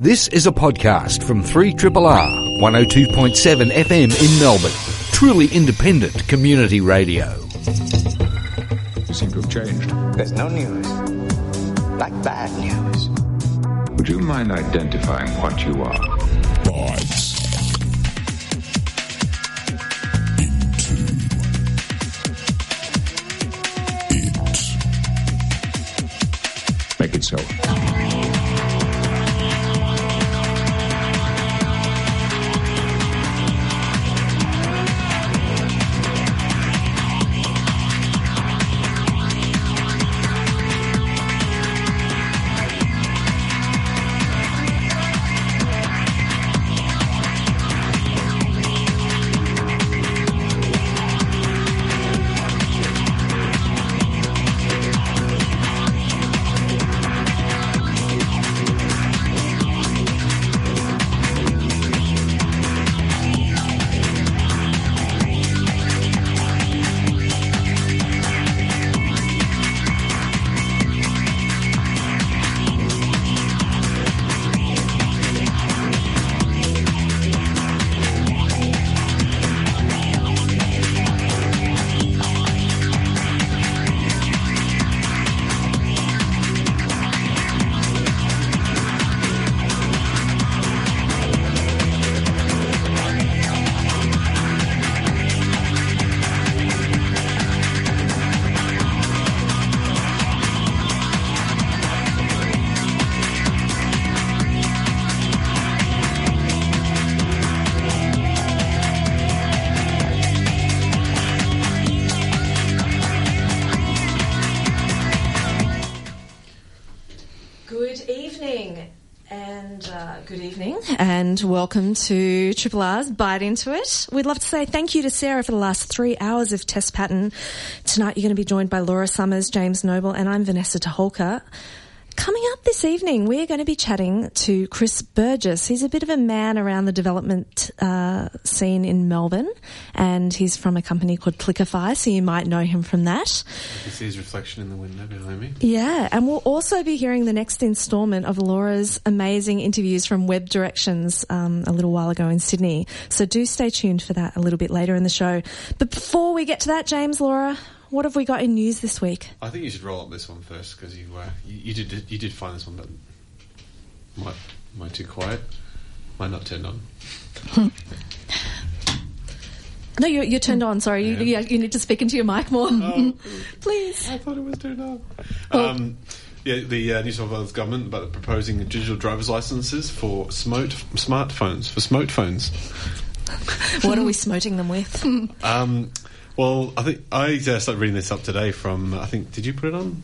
This is a podcast from 3RRR 102.7 FM in Melbourne. Truly independent community radio. You seem to have changed. There's no news like bad news. Would you mind identifying what you are? Vibes. And welcome to Triple R's Bite Into It. We'd love to say thank you to Sarah for the last three hours of test pattern. Tonight you're going to be joined by Laura Summers, James Noble, and I'm Vanessa Toholka. Coming up this evening, we're going to be chatting to Chris Burgess. He's a bit of a man around the development uh, scene in Melbourne, and he's from a company called Clickify, so you might know him from that. I can see his reflection in the window behind me. Yeah, and we'll also be hearing the next instalment of Laura's amazing interviews from Web Directions um, a little while ago in Sydney. So do stay tuned for that a little bit later in the show. But before we get to that, James, Laura, what have we got in news this week? I think you should roll up this one first because you, uh, you you did you did find this one, but might might too quiet, might not turned on. No, you're, you're turned on. Sorry, you, yeah, you need to speak into your mic more, please. I thought it was turned on. Um, yeah, the uh, New South Wales government about proposing digital driver's licenses for smote smartphones for smote phones. What are we smoting them with? Um, well, I think I uh, started reading this up today from. I think did you put it on?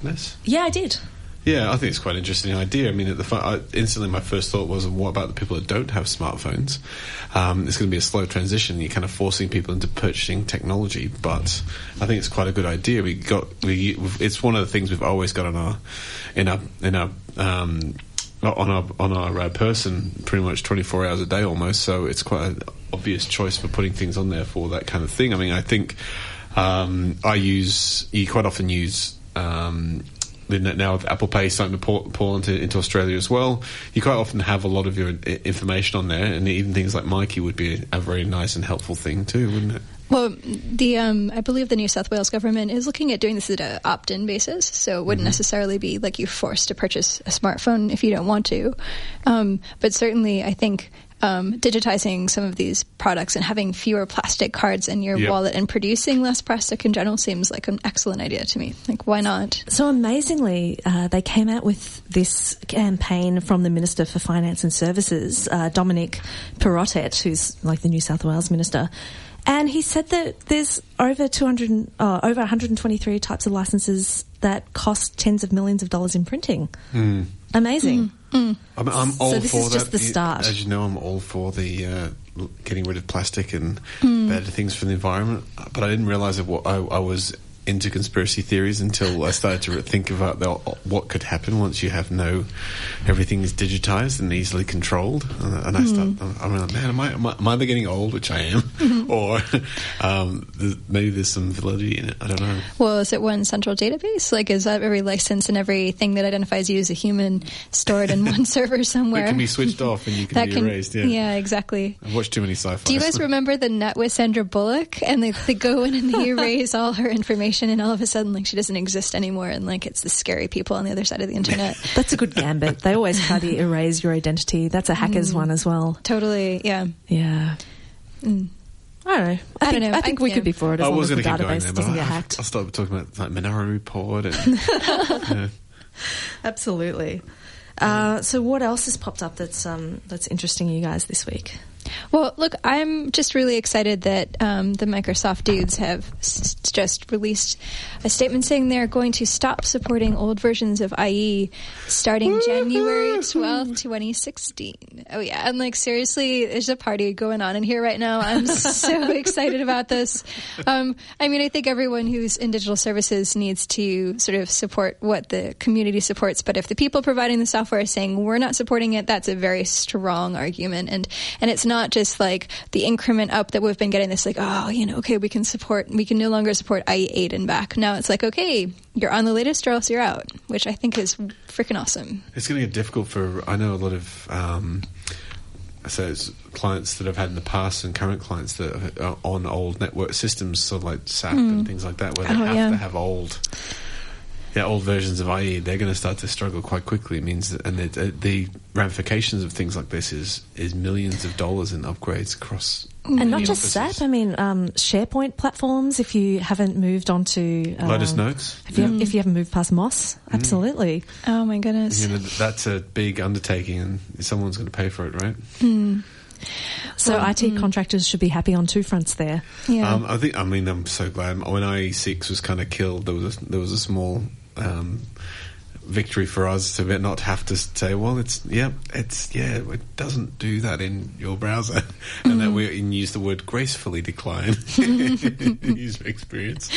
This. yeah, I did. Yeah, I think it's quite an interesting idea. I mean, at the I, instantly my first thought was, what about the people that don't have smartphones? Um, it's going to be a slow transition. You're kind of forcing people into purchasing technology, but I think it's quite a good idea. We got we it's one of the things we've always got on our in our in our um, on our on our uh, person pretty much 24 hours a day almost. So it's quite an obvious choice for putting things on there for that kind of thing. I mean, I think um, I use you quite often use. Um, now with Apple Pay starting to pour, pour into, into Australia as well, you quite often have a lot of your information on there, and even things like myki would be a very nice and helpful thing too, wouldn't it? Well, the um, I believe the New South Wales government is looking at doing this at an opt-in basis, so it wouldn't necessarily be like you're forced to purchase a smartphone if you don't want to. Um, but certainly, I think um, digitizing some of these products and having fewer plastic cards in your Yep. wallet and producing less plastic in general seems like an excellent idea to me. Like, why not? So amazingly, uh, they came out with this campaign from the Minister for Finance and Services, uh, Dominic Perrottet, who's like the New South Wales Minister. And he said that there's over 200, uh, over 123 types of licenses that cost tens of millions of dollars in printing. Amazing. I'm, I'm all So this for is that. just the start. As you know, I'm all for the uh, getting rid of plastic and Hmm. better things for the environment. But I didn't realize that what I, I was into conspiracy theories until I started to think about the, what could happen once you have no everything is digitized and easily controlled. And, and I start, Hmm. I'm like, man, am I, am I am either getting old, which I am, or um, maybe there's some validity in it. I don't know. Well, is it one central database? Like, is that every license and everything that identifies you as a human stored in one server somewhere? It can be switched off and you can that be can, erased. Yeah. exactly. I've watched too many sci-fi. Do you guys remember the Net with Sandra Bullock? And they, they go in and they erase all her information, and all of a sudden, like, she doesn't exist anymore, and like, it's the scary people on the other side of the internet. That's a good gambit. They always try to erase your identity. That's a hacker's one as well. totally, yeah. Yeah. Mm. I don't know. I, I think, don't know. I think I- we yeah. could be for it as I long was as the going to keep going database there, but doesn't I, get hacked. I'll start talking about like Minority Report and yeah. Absolutely. Uh, so, what else has popped up that's um, that's interesting you guys this week? Well, look, I'm just really excited that um, the Microsoft dudes have s- just released a statement saying they're going to stop supporting old versions of IE starting January 12th, 2016. Oh, yeah. And, like, seriously, there's a party going on in here right now. I'm so excited about this. Um, I mean, I think everyone who's in digital services needs to sort of support what the community supports. But if the people providing the software are saying we're not supporting it, that's a very strong argument. And, and it's not just like the increment up that we've been getting this like, oh, you know, okay, we can support, we can no longer support IE8 and back. Now it's like, okay, you're on the latest or else you're out, which I think is freaking awesome. It's going to get difficult for. I know a lot of. Um, so it's clients that I've had in the past and current clients that are on old network systems, sort of like SAP and things like that, where they Oh, have yeah. to have old, yeah, old versions of IE. They're going to start to struggle quite quickly. It means, that, and the, the ramifications of things like this is is millions of dollars in upgrades across. And not many just offices. SAP. I mean, um, SharePoint platforms. If you haven't moved on to um, Lotus Notes. if you, if you haven't moved past MOSS, absolutely. Oh my goodness. You know, that's a big undertaking, and someone's going to pay for it, right? So IT contractors should be happy on two fronts there. Yeah. Um, I think. I mean, I'm so glad when IE6 was kind of killed. There was a, there was a small um, victory for us to not have to say, "Well, it's yeah, it's yeah, it doesn't do that in your browser," and that we use the word gracefully decline user experience.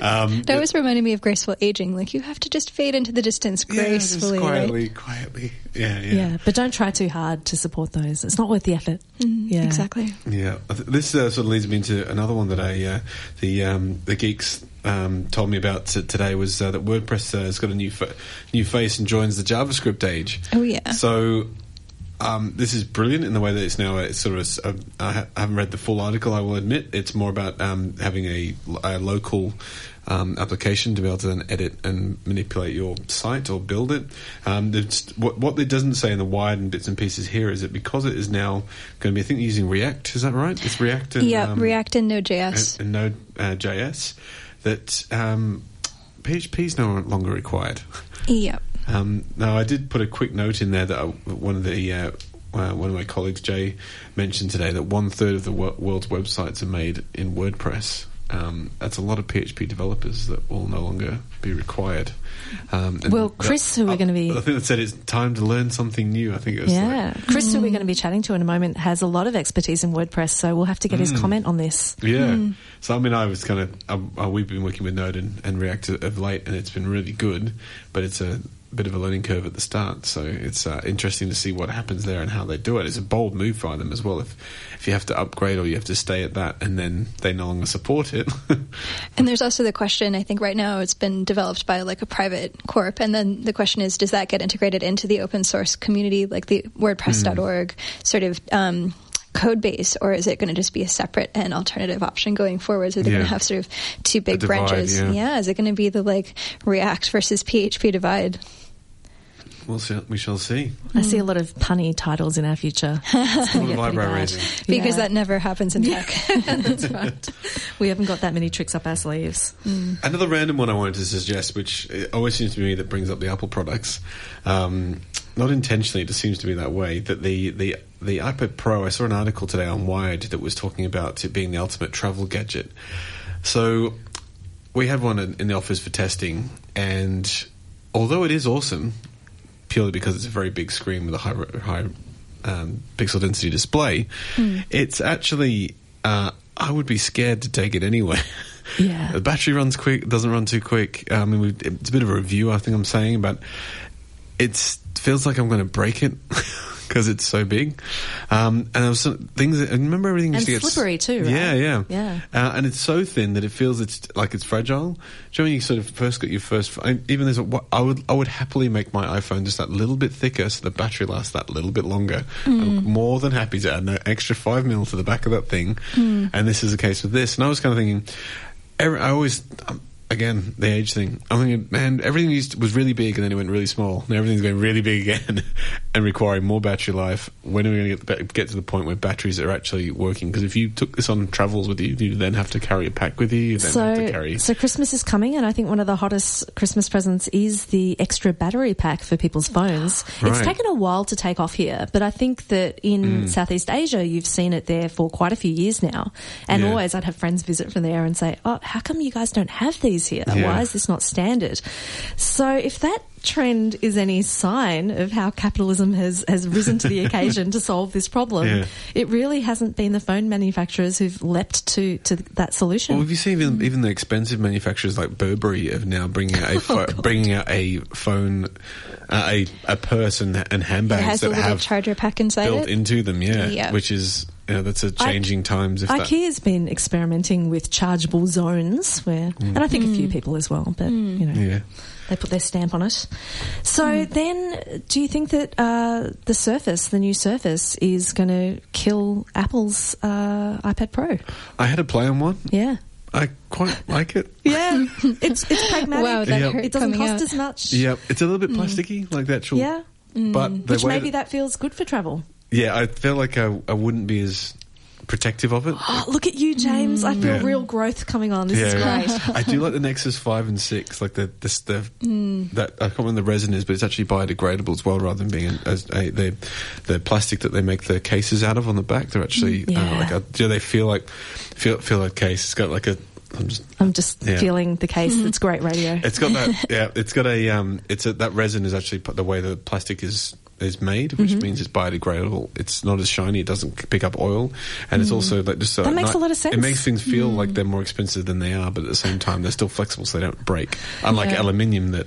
Um, that was reminding me of graceful aging. Like you have to just fade into the distance yeah, just gracefully. right? quietly, quietly. Yeah, yeah. Yeah. but don't try too hard to support those. It's not worth the effort. yeah, Exactly. Yeah, this uh, sort of leads me into another one that I uh, the um, the geeks um, told me about t- today was uh, that WordPress uh, has got a new fa- new face and joins the JavaScript age. Oh, yeah. So. Um, this is brilliant in the way that it's now. It's sort of. I ha- I haven't read the full article. I will admit it's more about um, having a, a local um, application to be able to then edit and manipulate your site or build it. Um, what, what it doesn't say in the wide and bits and pieces here is that because it is now going to be, I think, using React. Is that right? It's React and yeah, um, React and Node.js. and, and Node uh, JS. That um, PHP is no longer required. yeah. Um, now, I did put a quick note in there that I, one of the uh, uh, one of my colleagues, Jay, mentioned today that one third of the wo- world's websites are made in WordPress. Um, that's a lot of PHP developers that will no longer be required. Um, Well, Chris, who we're gonna be- I think that said it's time to learn something new. I think it was Yeah, like, Chris, who we're going to be chatting to in a moment, has a lot of expertise in WordPress, so we'll have to get his comment on this. Yeah. So I mean, I was kind of uh, uh, we've been working with Node and, and React of late, and it's been really good. But it's a bit of a learning curve at the start, so it's uh, interesting to see what happens there and how they do it. It's a bold move by them as well. If if you have to upgrade or you have to stay at that, and then they no longer support it. And there's also the question, I think right now it's been developed by like a private corp. And then the question is, does that get integrated into the open source community, like the WordPress.org sort of um, code base, or is it going to just be a separate and alternative option going forwards? Are they Yeah. going to have sort of two big divide, branches? yeah. is it going to be the like React versus PHP divide? we'll see, we shall see. I see a lot of punny titles in our future. It's gonna A lot of pretty eyebrow raising. Because Yeah. that never happens in tech. That's right. We haven't got that many tricks up our sleeves. Another random one I wanted to suggest, which always seems to be me that brings up the Apple products. Um, not intentionally, it just seems to be that way. That the, the the iPad Pro, I saw an article today on Wired that was talking about it being the ultimate travel gadget. So we had one in, the office for testing, and although it is awesome, purely because it's a very big screen with a high high um, pixel density display, it's actually uh, I would be scared to take it anyway. Yeah. the battery runs quick, doesn't run too quick. I mean, it's a bit of a review, I think I'm saying, but it feels like I'm going to break it because it's so big. Um, and there was some things. I remember everything And used to get slippery too, right? Yeah, yeah, Yeah. Uh, and it's so thin that it feels it's like it's fragile. Do you know when you sort of first got your first? I, even there's a, I would I would happily make my iPhone just that little bit thicker so the battery lasts that little bit longer. Mm. I'm more than happy to add an extra five mil to the back of that thing. Mm. And this is the case with this. And I was kind of thinking, I always. Again, the age thing. I'm thinking, man, everything used to- was really big and then it went really small. Now everything's going really big again and requiring more battery life. When are we going to get, get to the point where batteries are actually working? Because if you took this on travels with you, you then have to carry a pack with you. You then have to So, carry. so Christmas is coming, and I think one of the hottest Christmas presents is the extra battery pack for people's phones. It's taken a while to take off here, but I think that in Mm. Southeast Asia, you've seen it there for quite a few years now. And Yeah. always, I'd have friends visit from there and say, "Oh, how come you guys don't have these here? Yeah. Why is this not standard?" So, if that trend is any sign of how capitalism has, has risen to the occasion to solve this problem, Yeah. it really hasn't been the phone manufacturers who've leapt to, to that solution. Well, have you seen even, even the expensive manufacturers like Burberry of now bringing out a pho- bringing out a phone, uh, a a purse and, and handbags that have charger pack inside built it. into them. Yeah, Yeah. which is you know, that's a changing times. If that, IKEA's been experimenting with chargeable zones where, mm. and I think a few mm. people as well, but mm. you know, yeah. they put their stamp on it. So then, do you think that uh, the Surface, the new Surface, is going to kill Apple's uh, iPad Pro? I had a play on one. Yeah. I quite like it. Yeah, it's it's pragmatic. Wow, that Yep. it doesn't cost out. as much. Yeah, it's a little bit plasticky, like the actual. Yeah. But Which way maybe that feels good for travel. Yeah, I feel like I, I wouldn't be as protective of it. Oh, look at you, James. I feel Yeah. real growth coming on. This is great. I do like the Nexus Five and Six, like the this the that I can't remember the resin is, but it's actually biodegradable as well, rather than being a, as a, the the plastic that they make the cases out of on the back. They're actually Yeah. uh, like a, do they feel like feel feel like case? It's got like a I'm just I'm just Yeah. feeling the case. It's great radio. it's got that yeah it's got a um it's a, that resin is actually p- the way the plastic is is made which Mm-hmm. means it's biodegradable it's not as shiny it doesn't pick up oil and it's also like just so Mm. That makes night- a lot of sense. Mm. it makes things feel like they're more expensive than they are but at the same time they're still flexible so they don't break unlike Yeah. aluminium that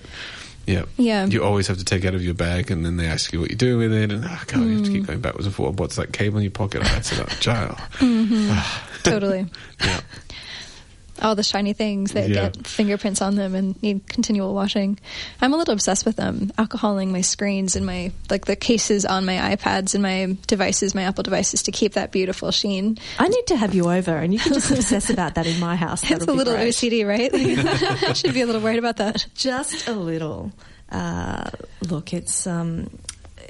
yeah. Yeah. You always have to take out of your bag and then they ask you what you do with it and oh god you have to Mm. keep going backwards and forward. What's that cable in your pocket? Oh, it's a jail. totally. Yeah. All the shiny things that Yeah. get fingerprints on them and need continual washing. I'm a little obsessed with them. Alcoholing my screens and my like the cases on my iPads and my devices, my Apple devices, to keep that beautiful sheen. I need to have you over, and you can just obsess about that in my house. It's That'll a little great. OCD, right? Like, I should be a little worried about that. Just a little. Uh, look, it's um,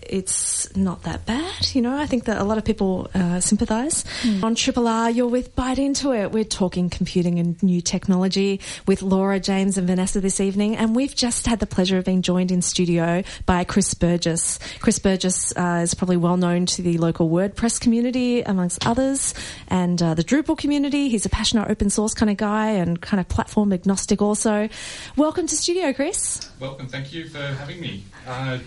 it's not that bad, you know. I think that a lot of people uh, sympathise. On Triple R, you're with Bite Into It. We're talking computing and new technology with Laura, James, and Vanessa this evening, and we've just had the pleasure of being joined in studio by Chris Burgess. Chris Burgess uh, is probably well known to the local WordPress community, amongst others, and uh, the Drupal community. He's a passionate open source kind of guy and kind of platform agnostic also. Welcome to studio, Chris. Welcome. Thank you for having me. Uh,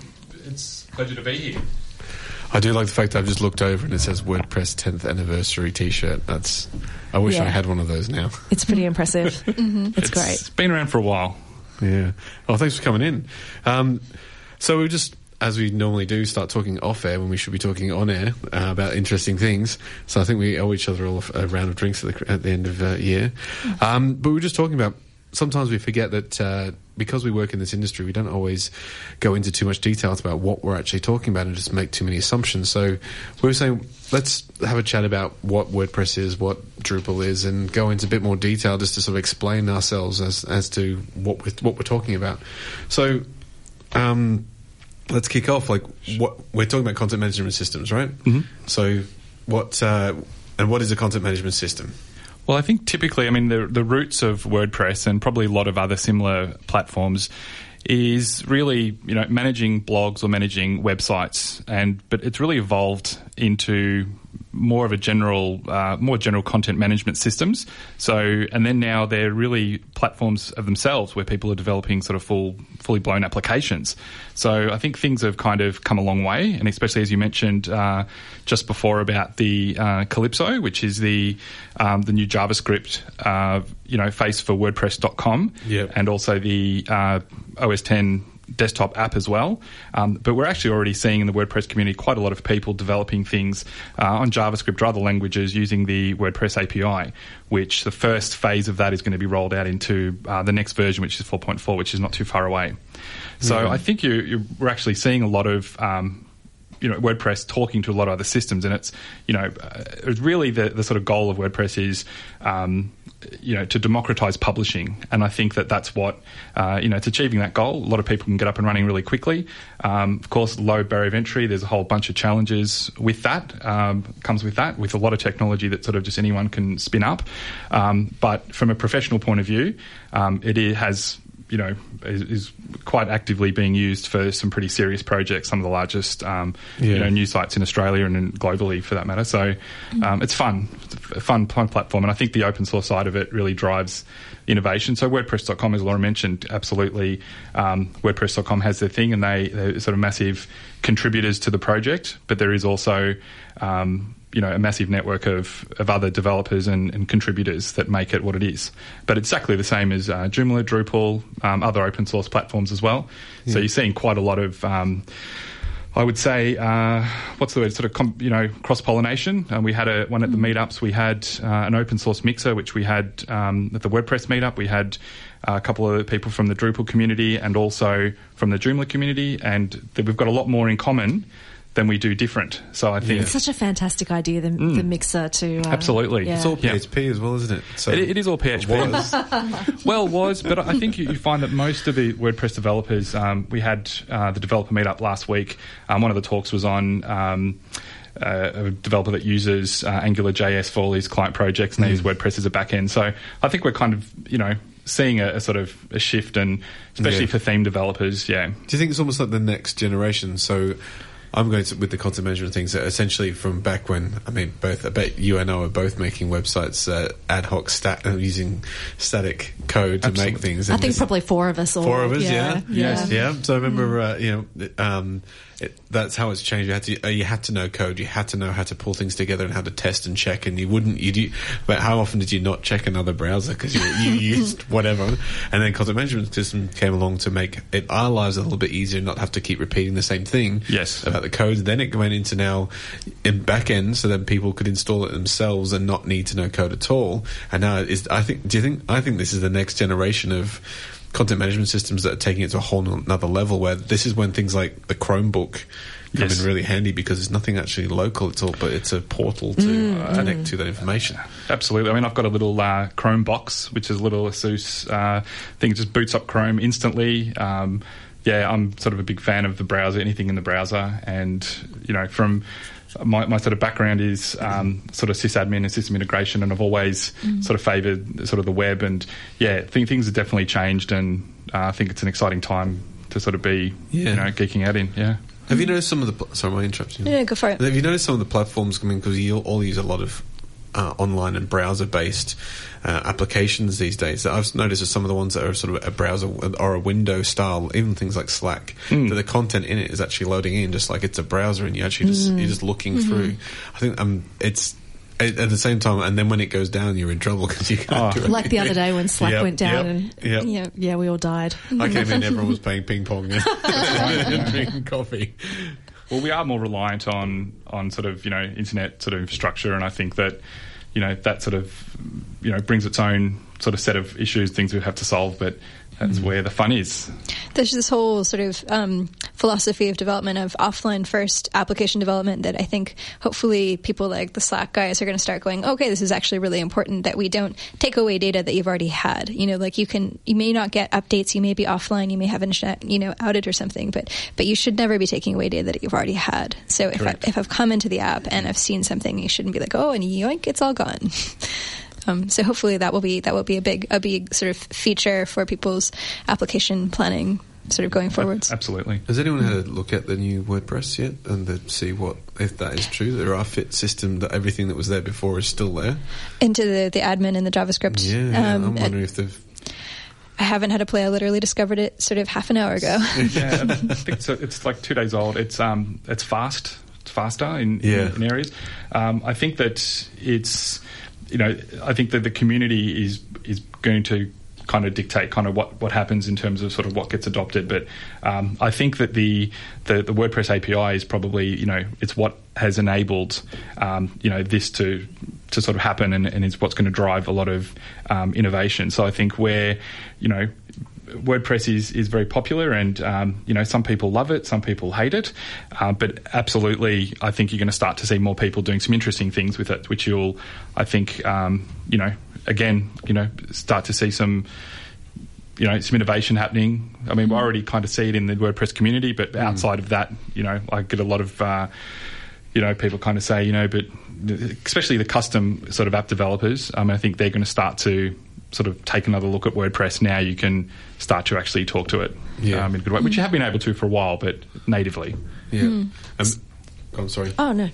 it's a pleasure to be here. I do like the fact that I've just looked over and it says WordPress 10th anniversary T-shirt. That's. I wish I had one of those now. It's pretty impressive. It's great. It's been around for a while. Yeah. Oh, thanks for coming in. Um, so we just, as we normally do, start talking off air when we should be talking on air uh, about interesting things. So I think we owe each other all a round of drinks at the, at the end of uh, year. Um, but we were just talking about. Sometimes we forget that uh, because we work in this industry, we don't always go into too much details about what we're actually talking about and just make too many assumptions. So we were saying, let's have a chat about what WordPress is, what Drupal is, and go into a bit more detail just to sort of explain ourselves as as to what we're, what we're talking about. So, um, let's kick off. Like, what we're talking about content management systems, right? Mm-hmm. So, what uh, and what is a content management system? Well, I think typically, I mean, the, the roots of WordPress and probably a lot of other similar platforms is really, you know, managing blogs or managing websites, and but it's really evolved into more of a general, uh, more general content management systems. So, and then now they're really platforms of themselves where people are developing sort of full, fully blown applications. So, I think things have kind of come a long way, and especially as you mentioned uh, just before about the uh, Calypso, which is the um, the new JavaScript, uh, you know, face for WordPress.com, Yep. and also the uh, OS 10 desktop app as well. Um, but we're actually already seeing in the WordPress community quite a lot of people developing things uh, on JavaScript or other languages using the WordPress API, which the first phase of that is going to be rolled out into uh, the next version, which is 4.4, which is not too far away. So I think you, we're actually seeing a lot of um, you know WordPress talking to a lot of other systems, and it's you know uh, it's really the the sort of goal of WordPress is. Um, you know, to democratize publishing, and I think that that's what uh, you know. It's achieving that goal. A lot of people can get up and running really quickly. Um, of course, low barrier of entry. There's a whole bunch of challenges with that. Um, comes with that, with a lot of technology that sort of just anyone can spin up. Um, but from a professional point of view, um, it has you know, is, is quite actively being used for some pretty serious projects. Some of the largest, um, you know, news sites in Australia and in globally, for that matter. So um, it's fun, it's a fun, fun platform, and I think the open source side of it really drives innovation. So WordPress.com, as Laura mentioned, absolutely, um, WordPress.com has their thing, and they they're sort of massive contributors to the project. But there is also um, you know a massive network of, of other developers and, and contributors that make it what it is. But it's exactly the same as uh, Joomla, Drupal, um, other open source platforms as well. So you're seeing quite a lot of. Um, I would say, uh, what's the word? Sort of, com- you know, cross pollination. Uh, we had a one at the meetups. We had uh, an open source mixer, which we had um, at the WordPress meetup. We had uh, a couple of people from the Drupal community and also from the Joomla community, and we've got a lot more in common than we do different. So I think It's such a fantastic idea, the, the mixer to. Uh, Absolutely. yeah. It's all Yeah. PHP as well, isn't it? So It, it is all PHP. Was. well, was, but I think you, you find that most of the WordPress developers, um, we had uh, the developer meetup last week. Um, one of the talks was on. Um, uh, a developer that uses uh, Angular JS for all his client projects and they use WordPress as a backend. So I think we're kind of, you know, seeing a, a sort of a shift, and especially Yeah. for theme developers, yeah. Do you think it's almost like the next generation? So I'm going to, with the content management things, that essentially from back when, I mean, both, I bet you and I were both making websites uh, ad hoc stat, uh, using static code to make things. I think probably four of us. All, Four of us, yeah, yeah. yeah. So I remember, uh, you know, um, it, that's how it's changed. You had to, uh, you had to know code. You had to know how to pull things together and how to test and check. And you wouldn't, you do. But how often did you not check another browser because you, you used whatever? And then content management system came along to make it our lives a little bit easier, not have to keep repeating the same thing. Yes. about the code. Then it went into now in back end, so then people could install it themselves and not need to know code at all. And now is I think. Do you think? I think this is the next generation of content management systems that are taking it to a whole another level. Where this is when things like the Chromebook come Yes. in really handy because it's nothing actually local at all, but it's a portal to uh, connect to that information. Absolutely. I mean, I've got a little uh, Chrome box, which is a little ASUS uh, thing. It just boots up Chrome instantly. Um, yeah, I'm sort of a big fan of the browser, anything in the browser, and you know, from my, my sort of background is um, sort of sysadmin and system integration, and I've always sort of favoured sort of the web, and yeah, th- things have definitely changed, and uh, I think it's an exciting time to sort of be, Yeah. you know, geeking out in. Yeah. Have you noticed some of the? Pl- sorry, am I interrupting? you? Yeah, go for it. Have you noticed some of the platforms coming because you all use a lot of uh, online and browser-based uh, applications these days? I've noticed that some of the ones that are sort of a browser or a window style, even things like Slack, that the content in it is actually loading in just like it's a browser, and you actually just you're just looking through. I think um, it's. At at the same time, and then when it goes down, you're in trouble because you can't Oh. do it. Like the other day when Slack Yep, went down, yep, and yep. yeah, yeah, we all died. I came in, everyone was playing ping pong and drinking coffee. Well, we are more reliant on on sort of you know internet sort of infrastructure, and I think that you know that sort of you know brings its own sort of set of issues, things we have to solve, but that's where the fun is. There's this whole sort of um, philosophy of development of offline first application development that I think hopefully people like the Slack guys are going to start going, okay, this is actually really important that we don't take away data that you've already had. You know, like you can, you may not get updates, you may be offline, you may have internet, you know, outage or something, but but you should never be taking away data that you've already had. So if I, if I've come into the app and I've seen something, you shouldn't be like, oh, and yoink, it's all gone. Um, so hopefully that will be that will be a big a big sort of feature for people's application planning sort of going forwards. Absolutely. Has anyone had a look at the new WordPress yet and to see what if that is true? There are fit system that everything that was there before is still there. Into the, the admin and the JavaScript. Yeah, yeah, Um, I'm wondering if they've. I haven't had a play. I literally discovered it sort of half an hour ago. yeah, I think so. It's like two days old. It's um, it's fast. It's faster in, Yeah. in, in areas. Um, I think that it's, you know, I think that the community is is going to kind of dictate kind of what, what happens in terms of sort of what gets adopted. But um, I think that the, the the WordPress API is probably you know it's what has enabled um, you know this to to sort of happen and, and is what's going to drive a lot of um, innovation. So I think where you know WordPress is, is very popular, and um, you know some people love it, some people hate it, uh, but absolutely, I think you're going to start to see more people doing some interesting things with it, which you'll, I think, um, you know, again, you know, start to see some. You know, some innovation happening. I mean, we already kind of see it in the WordPress community, but outside of that, you know, I get a lot of, uh, you know, people kind of say, you know, but especially the custom sort of app developers, um, I think they're going to start to sort of take another look at WordPress now. You can start to actually talk to it Yeah. um, in a good way, which you have been able to for a while, but natively. Yeah. Um, oh, I'm sorry. Oh no.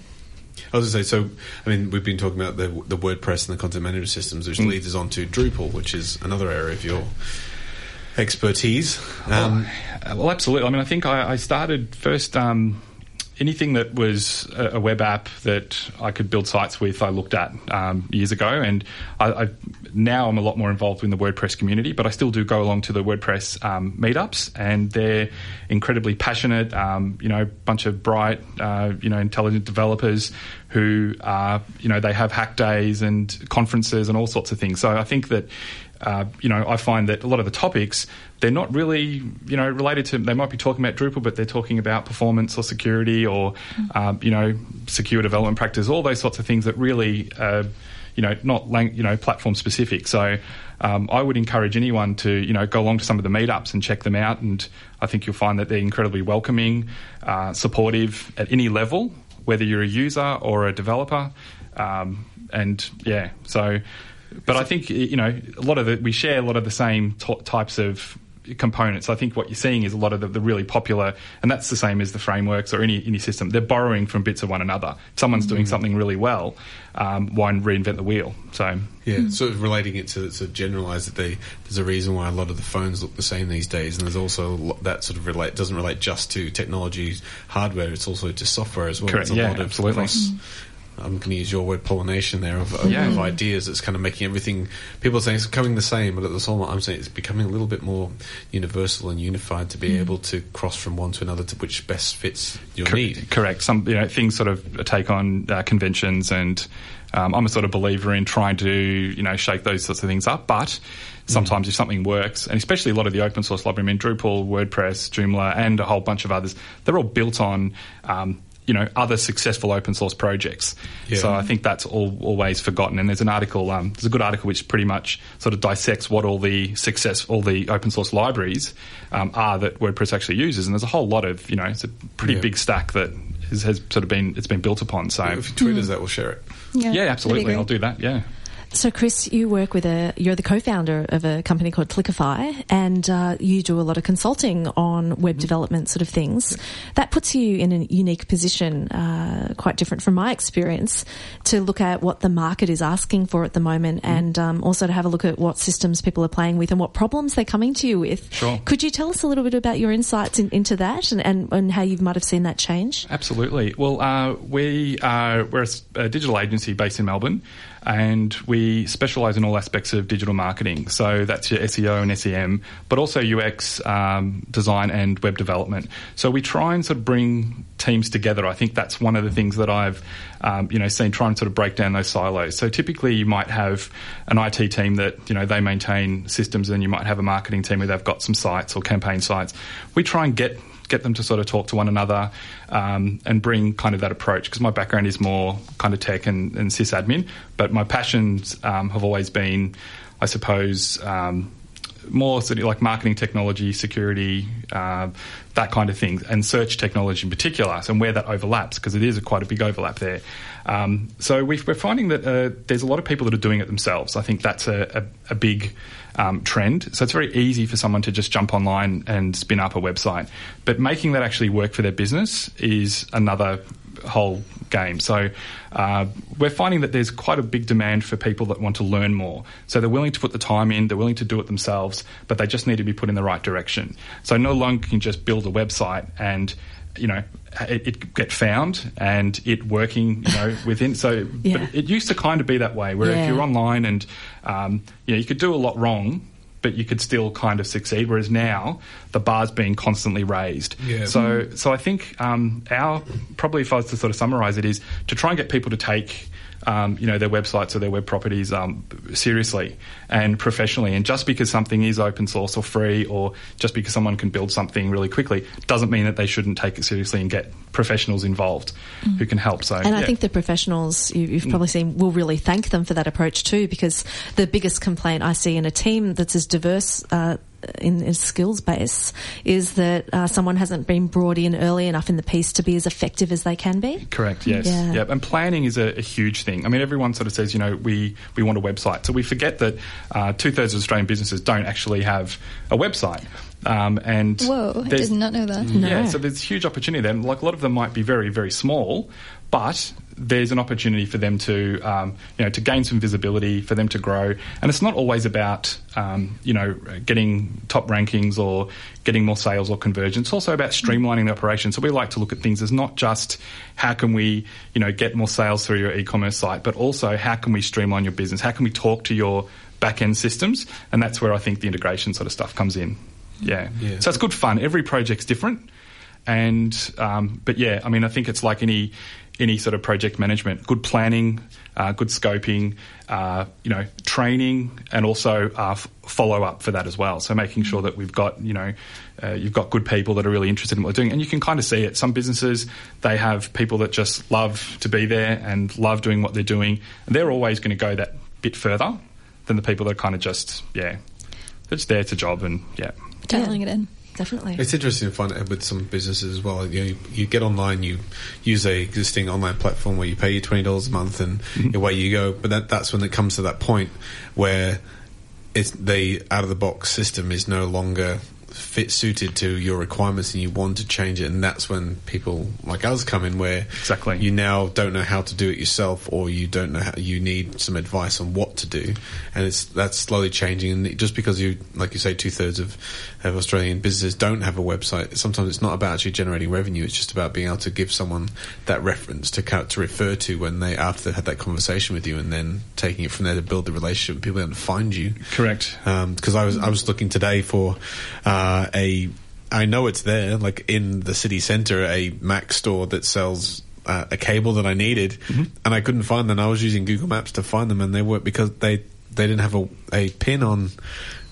I was going to say, so, I mean, we've been talking about the, the WordPress and the content management systems, which leads us on to Drupal, which is another area of your expertise. Um, Uh, Well, absolutely. I mean, I think I, I started first. Um, anything that was a, web app that I could build sites with, I looked at um, years ago, and I, I now I'm a lot more involved in the WordPress community. But I still do go along to the WordPress um, meetups, and they're incredibly passionate. Um, you know, bunch of bright, uh, you know, intelligent developers who are, you know, they have hack days and conferences and all sorts of things. So I think that uh, you know, I find that a lot of the topics they're not really, you know, related to. They might be talking about Drupal, but they're talking about performance or security or, um, you know, secure development practice, all those sorts of things that really, uh, you know, not lang- you know platform specific. So. Um, I would encourage anyone to, you know, go along to some of the meetups and check them out, and I think you'll find that they're incredibly welcoming, uh, supportive at any level, whether you're a user or a developer, um, and yeah, so but I think you know a lot of the we share a lot of the same t- types of components. I think what you're seeing is a lot of the, the really popular, and that's the same as the frameworks or any any system. They're borrowing from bits of one another. If someone's doing something really well, um, why reinvent the wheel? So Yeah, sort of relating it to, to generalize that they, there's a reason why a lot of the phones look the same these days, and there's also that sort of relate doesn't relate just to technology, hardware. It's also to software as well. Correct, It's a yeah, lot of absolutely. cross- I'm going to use your word pollination there of, of, Yeah. of ideas. It's kind of making everything. People are saying it's becoming the same, but at the same time, I'm saying it's becoming a little bit more universal and unified to be able to cross from one to another to which best fits your Cor- need. Correct. Some you know things sort of take on uh, conventions, and um, I'm a sort of believer in trying to you know shake those sorts of things up. But sometimes if something works, and especially a lot of the open source library, I mean Drupal, WordPress, Joomla, and a whole bunch of others, they're all built on. Um, you know, other successful open source projects. Yeah. So I think that's all, always forgotten. And there's an article, um, there's a good article which pretty much sort of dissects what all the success, all the open source libraries um, are that WordPress actually uses. And there's a whole lot of, you know, it's a pretty Yeah. big stack that has, has sort of been it's been built upon. So If you tweet us that, we'll share it. yeah, that'd absolutely. I'll do that. Yeah. So, Chris, you work with a, you're the co-founder of a company called Clickify, and uh, you do a lot of consulting on web development sort of things. That puts you in a unique position, uh, quite different from my experience, to look at what the market is asking for at the moment, and um, also to have a look at what systems people are playing with and what problems they're coming to you with. Sure. Could you tell us a little bit about your insights in, into that and, and, and how you might have seen that change? Absolutely. Well, uh, we are we're a digital agency based in Melbourne, and we specialise in all aspects of digital marketing. So that's your SEO and SEM, but also UX um, design and web development. So we try and sort of bring teams together. I think that's one of the things that I've um, you know seen try and sort of break down those silos. So typically you might have an IT team that you know they maintain systems, and you might have a marketing team where they've got some sites or campaign sites. We try and get get them to sort of talk to one another um, and bring kind of that approach because my background is more kind of tech and, and sysadmin, but my passions um, have always been, I suppose, um, more sort of like marketing technology, security, uh, that kind of thing, and search technology in particular, and where that overlaps because it is a quite a big overlap there. Um, so we we're finding that uh, there's a lot of people that are doing it themselves. I think that's a, a, a big um, trend. So it's very easy for someone to just jump online and spin up a website, but making that actually work for their business is another whole game. So uh, we're finding that there's quite a big demand for people that want to learn more. So they're willing to put the time in, they're willing to do it themselves, but they just need to be put in the right direction. So no longer can you just build a website and you know it, it get found and it working you know within so Yeah. but it used to kind of be that way where Yeah. if you're online and um, you know you could do a lot wrong but you could still kind of succeed. Whereas now the bar's being constantly raised. Yeah. So so I think um, our probably if I was to sort of summarise it is to try and get people to take. Um, you know their websites or their web properties um, seriously and professionally. And just because something is open source or free, or just because someone can build something really quickly, doesn't mean that they shouldn't take it seriously and get professionals involved who can help. So, And I think the professionals you, you've probably seen will really thank them for that approach too, because the biggest complaint I see in a team that's as diverse uh, in its skills base is that uh, someone hasn't been brought in early enough in the piece to be as effective as they can be. Correct. Yes. Yeah. Yep. And planning is a, a huge thing. I mean, everyone sort of says, you know, we we want a website, so we forget that uh, two thirds of Australian businesses don't actually have a website. Um, and Whoa, I did not know that. Yeah, so there's huge opportunity there. Like a lot of them might be very, very small, but there's an opportunity for them to, um, you know, to gain some visibility, for them to grow. And it's not always about, um, you know, getting top rankings or getting more sales or conversion. It's also about streamlining the operation. So we like to look at things as not just how can we, you know, get more sales through your e-commerce site, but also how can we streamline your business? How can we talk to your back end systems? And that's where I think the integration sort of stuff comes in. Yeah. Yeah. So it's good fun. Every project's different, and um, but yeah, I mean, I think it's like any any sort of project management. Good planning, uh, good scoping, uh, you know, training, and also uh, f- follow up for that as well. So making sure that we've got you know. Uh, you've got good people that are really interested in what we're doing, and you can kind of see it. Some businesses they have people that just love to be there and love doing what they're doing, and they're always going to go that bit further than the people that are kind of just yeah, they're just there to job and yeah. Dialing it in. Definitely. It's interesting to find it with some businesses as well. You, know, you, you get online, you use a existing online platform where you pay your twenty dollars a month, and mm-hmm. away you go. But that, that's when it comes to that point where it's the out of the box system is no longer fit suited to your requirements, and you want to change it. And that's when people like us come in, where Exactly. you now don't know how to do it yourself, or you don't know how you need some advice on what to do, and it's that's slowly changing. And just because you, like you say, two thirds of, of Australian businesses don't have a website, sometimes it's not about actually generating revenue. It's just about being able to give someone that reference to to refer to when they after they had that conversation with you, and then taking it from there to build the relationship. People to find you. Correct. Because I was I was looking today for uh, a I know it's there like in the city centre a Mac store that sells uh, a cable that I needed and I couldn't find them. I was using Google Maps to find them and they weren't because they they didn't have a, a pin on.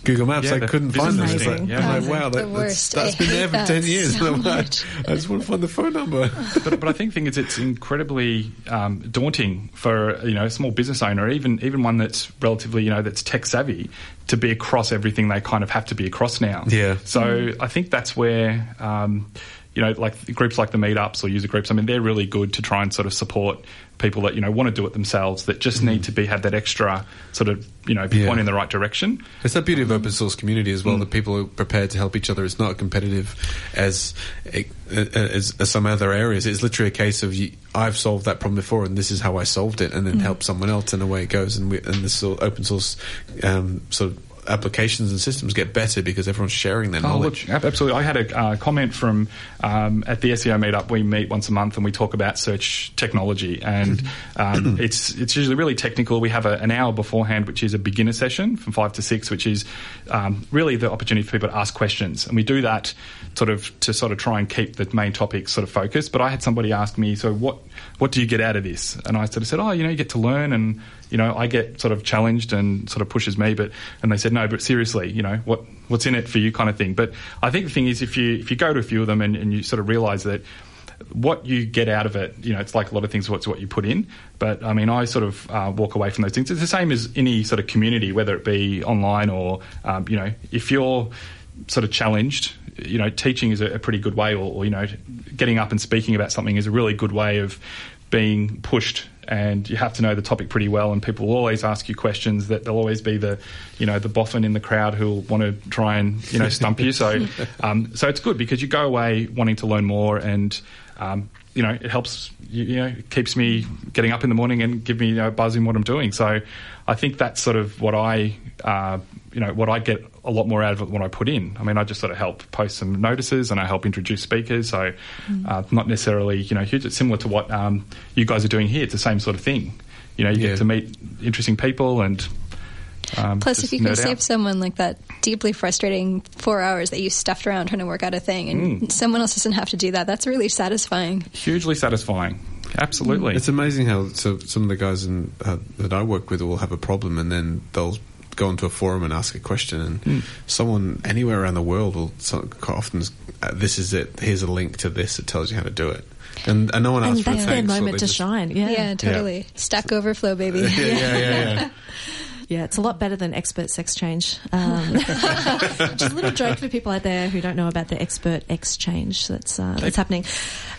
Google Maps, Yeah, I couldn't find them. It's Yeah. I'm like, wow, that, that's, worst. that's I been there for that 10 years. so I'm much. I just want to find the phone number. but, but I think the thing is, it's incredibly um, daunting for you know a small business owner, even even one that's relatively you know that's tech savvy, to be across everything they kind of have to be across now. Yeah. So I think that's where. Um, you know, like groups like the meetups or user groups. I mean, they're really good to try and sort of support people that you know want to do it themselves. That just need to be have that extra sort of you know be Mm-hmm. Yeah. pointing in the right direction. It's that beauty of open source community as well. Mm. That people are prepared to help each other. It's not competitive as as, as some other areas. It's literally a case of you, I've solved that problem before, and this is how I solved it, and then help someone else, and away it goes. And, we, and this sort of open source um, sort of applications and systems get better because everyone's sharing their Oh, knowledge. look, absolutely. I had a uh, comment from um, at the SEO meetup. We meet once a month and we talk about search technology, and um, it's it's usually really technical. We have a, an hour beforehand, which is a beginner session from five to six, which is um, really the opportunity for people to ask questions, and we do that sort of to sort of try and keep the main topics sort of focused. But I had somebody ask me, so what what do you get out of this? And I sort of said, oh, you know, you get to learn and you know, I get sort of challenged and sort of pushes me, but and they said no, but seriously, you know, what what's in it for you, kind of thing. But I think the thing is, if you if you go to a few of them and, and you sort of realise that what you get out of it, you know, it's like a lot of things. What's what you put in, but I mean, I sort of uh, walk away from those things. It's the same as any sort of community, whether it be online or um, you know, if you're sort of challenged, you know, teaching is a, pretty good way, or, or you know, getting up and speaking about something is a really good way of being pushed and you have to know the topic pretty well and people will always ask you questions that there'll always be the you know the boffin in the crowd who'll want to try and you know stump you. So um, so it's good because you go away wanting to learn more and um, you know it helps you, you know it keeps me getting up in the morning and give me you know, a buzz in what I'm doing. So I think that's sort of what I uh, you know what I get a lot more out of it than what I put in. I mean, I just sort of help post some notices and I help introduce speakers. So, uh, not necessarily you know huge. It's similar to what um, you guys are doing here. It's the same sort of thing. You know, you Yeah. get to meet interesting people and Um, Plus, if you can save out. someone like that deeply frustrating four hours that you stuffed around trying to work out a thing, and Mm. someone else doesn't have to do that, that's really satisfying. hugely satisfying. Absolutely. It's amazing how so some of the guys in, uh, that I work with will have a problem and then they'll go onto a forum and ask a question and Hmm. someone anywhere around the world will so, quite often uh, this is it here's a link to this that tells you how to do it and, and no one And asks for that's a their thanks, or moment to just- shine. Yeah. Yeah, totally. Stack Overflow, baby. yeah, yeah, yeah, yeah. Yeah, it's a lot better than expert sex change. Um, just a little joke for people out there who don't know about the expert exchange that's uh, that's happening.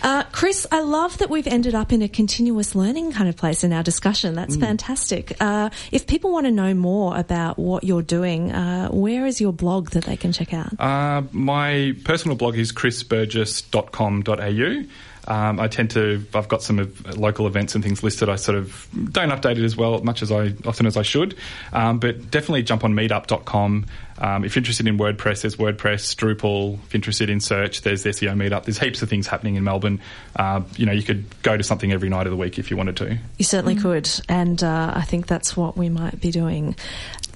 Uh, Chris, I love that we've ended up in a continuous learning kind of place in our discussion. That's fantastic. Uh, if people want to know more about what you're doing, uh, where is your blog that they can check out? Uh, my personal blog is chrisburgess.com.au. Um, I tend to, I've got some local events and things listed. I sort of don't update it as well, much as I, often as I should. Um, but definitely jump on meetup.com. Um, if you're interested in WordPress, there's WordPress, Drupal. If you're interested in search, there's the SEO Meetup. There's heaps of things happening in Melbourne. Uh, you know, you could go to something every night of the week if you wanted to. You certainly could, and uh, I think that's what we might be doing.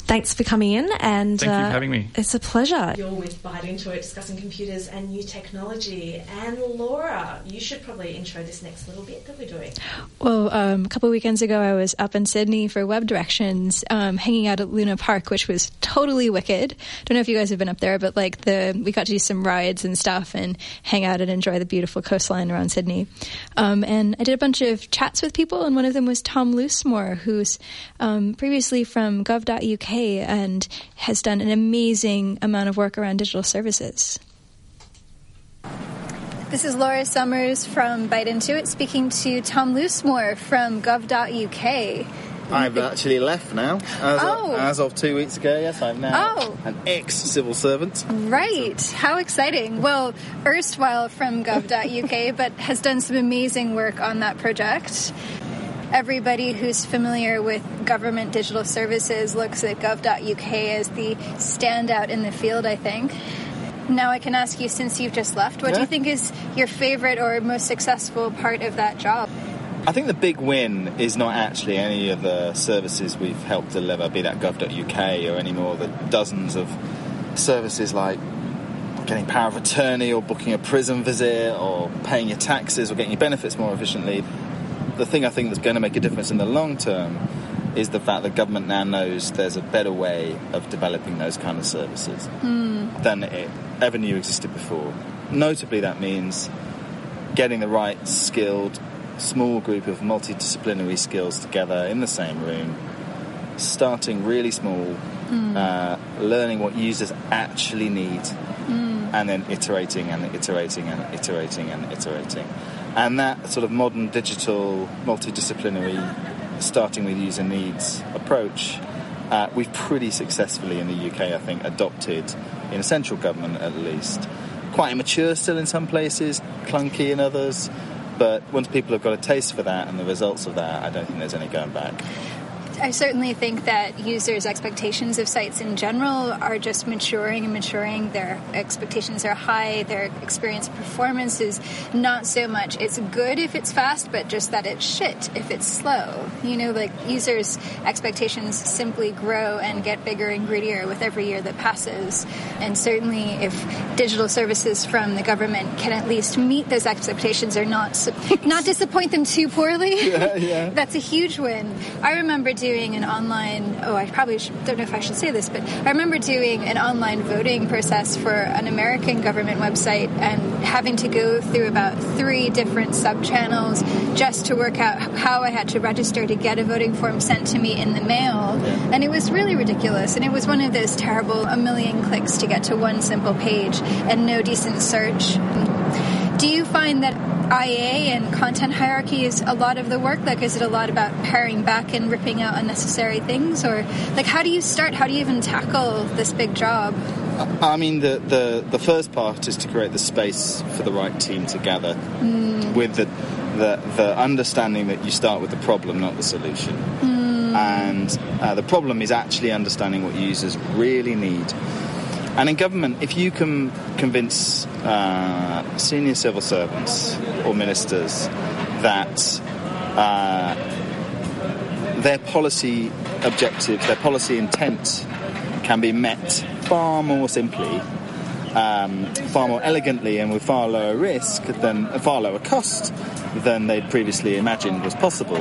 Thanks for coming in, and Thank you for uh, having me. It's a pleasure. You're with Byte Into IT, discussing computers and new technology. And Laura, you should probably intro this next little bit that we're doing. Well, um, a couple of weekends ago, I was up in Sydney for Web Directions, um, hanging out at Luna Park, which was totally wicked. Don't know if you guys have been up there, but like the we got to do some rides and stuff, and hang out and enjoy the beautiful coastline around Sydney. Um, and I did a bunch of chats with people, and one of them was Tom Loosemore, who's um, previously from Gov.uk and has done an amazing amount of work around digital services. This is Laura Summers from Byte Into IT speaking to Tom Loosemore from gov.uk. I've actually left now. As, Oh. of, as of two weeks ago, yes, I'm now Oh. an ex civil servant. Right. How exciting. Well, erstwhile from gov.uk, but has done some amazing work on that project. Everybody who's familiar with government digital services looks at gov.uk as the standout in the field, I think. Now I can ask you, since you've just left, what do you think is your favorite or most successful part of that job? I think the big win is not actually any of the services we've helped deliver, be that gov.uk or any more of the dozens of services like getting power of attorney or booking a prison visit or paying your taxes or getting your benefits more efficiently. The thing I think that's going to make a difference in the long term is the fact that government now knows there's a better way of developing those kind of services hmm. than it ever knew existed before. Notably, that means getting the right skilled small group of multidisciplinary skills together in the same room, starting really small, hmm. uh, learning what users actually need, hmm. and then iterating and iterating and iterating and iterating. And that sort of modern digital multidisciplinary, starting with user needs approach, uh, we've pretty successfully in the UK, I think, adopted in central government at least. Quite immature still in some places, clunky in others. But once people have got a taste for that and the results of that, I don't think there's any going back. I certainly think that users' expectations of sites in general are just maturing and maturing. Their expectations are high. Their experience performance is not so much it's good if it's fast, but just that it's shit if it's slow. You know, like users' expectations simply grow and get bigger and grittier with every year that passes. And certainly, if digital services from the government can at least meet those expectations or not not disappoint them too poorly, that's a huge win. I remember doing an online. Oh, I probably should, don't know if I should say this, but I remember doing an online voting process for an American government website and having to go through about three different sub channels just to work out how I had to register to get a voting form sent to me in the mail. And it was really ridiculous. And it was one of those terrible a million clicks to get to one simple page and no decent search. Do you find that IA and content hierarchy is a lot of the work? Like, is it a lot about paring back and ripping out unnecessary things? Or, like, how do you start? How do you even tackle this big job? I mean, the, the, the first part is to create the space for the right team to gather with the, the, the understanding that you start with the problem, not the solution. And uh, the problem is actually understanding what users really need. And in government, if you can convince uh, senior civil servants or ministers that uh, their policy objectives, their policy intent can be met far more simply, um, far more elegantly, and with far lower risk than far lower cost than they'd previously imagined was possible,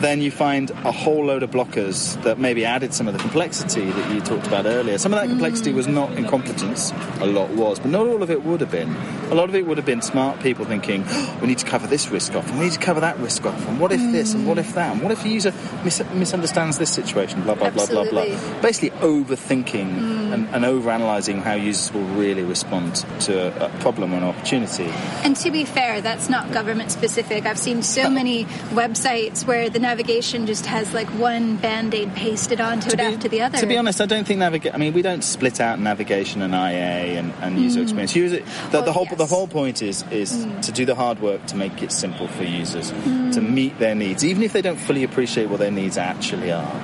then you find a whole load of blockers that maybe added some of the complexity that you talked about earlier. Some of that complexity was not incompetence, a lot was, but not all of it would have been. A lot of it would have been smart people thinking, "Oh, we need to cover this risk off, and we need to cover that risk off, and what if this, and what if that, and what if the user mis- misunderstands this situation, blah, blah, blah, blah, blah. Basically, overthinking mm. and, and overanalyzing how users will really respond to a, a problem or an opportunity. And to be fair, that's not government specific. I've seen so many websites where the navigation just has like one band aid pasted onto it be- after the other. To be honest, I don't think navigation. I mean, we don't split out navigation and IA and, and user mm. experience. User, the, the whole yes. the whole point is is mm. to do the hard work to make it simple for users to mm. meet their needs, even if they don't fully appreciate what their needs actually are.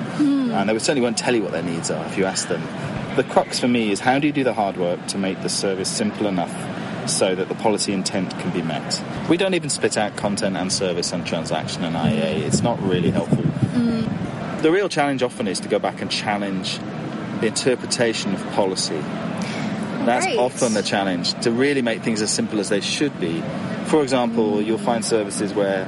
And they certainly won't tell you what their needs are if you ask them. The crux for me is how do you do the hard work to make the service simple enough so that the policy intent can be met. We don't even split out content and service and transaction and IA. It's not really helpful. Mm. The real challenge often is to go back and challenge the interpretation of policy. That's Right. often the challenge, to really make things as simple as they should be. For example, you'll find services where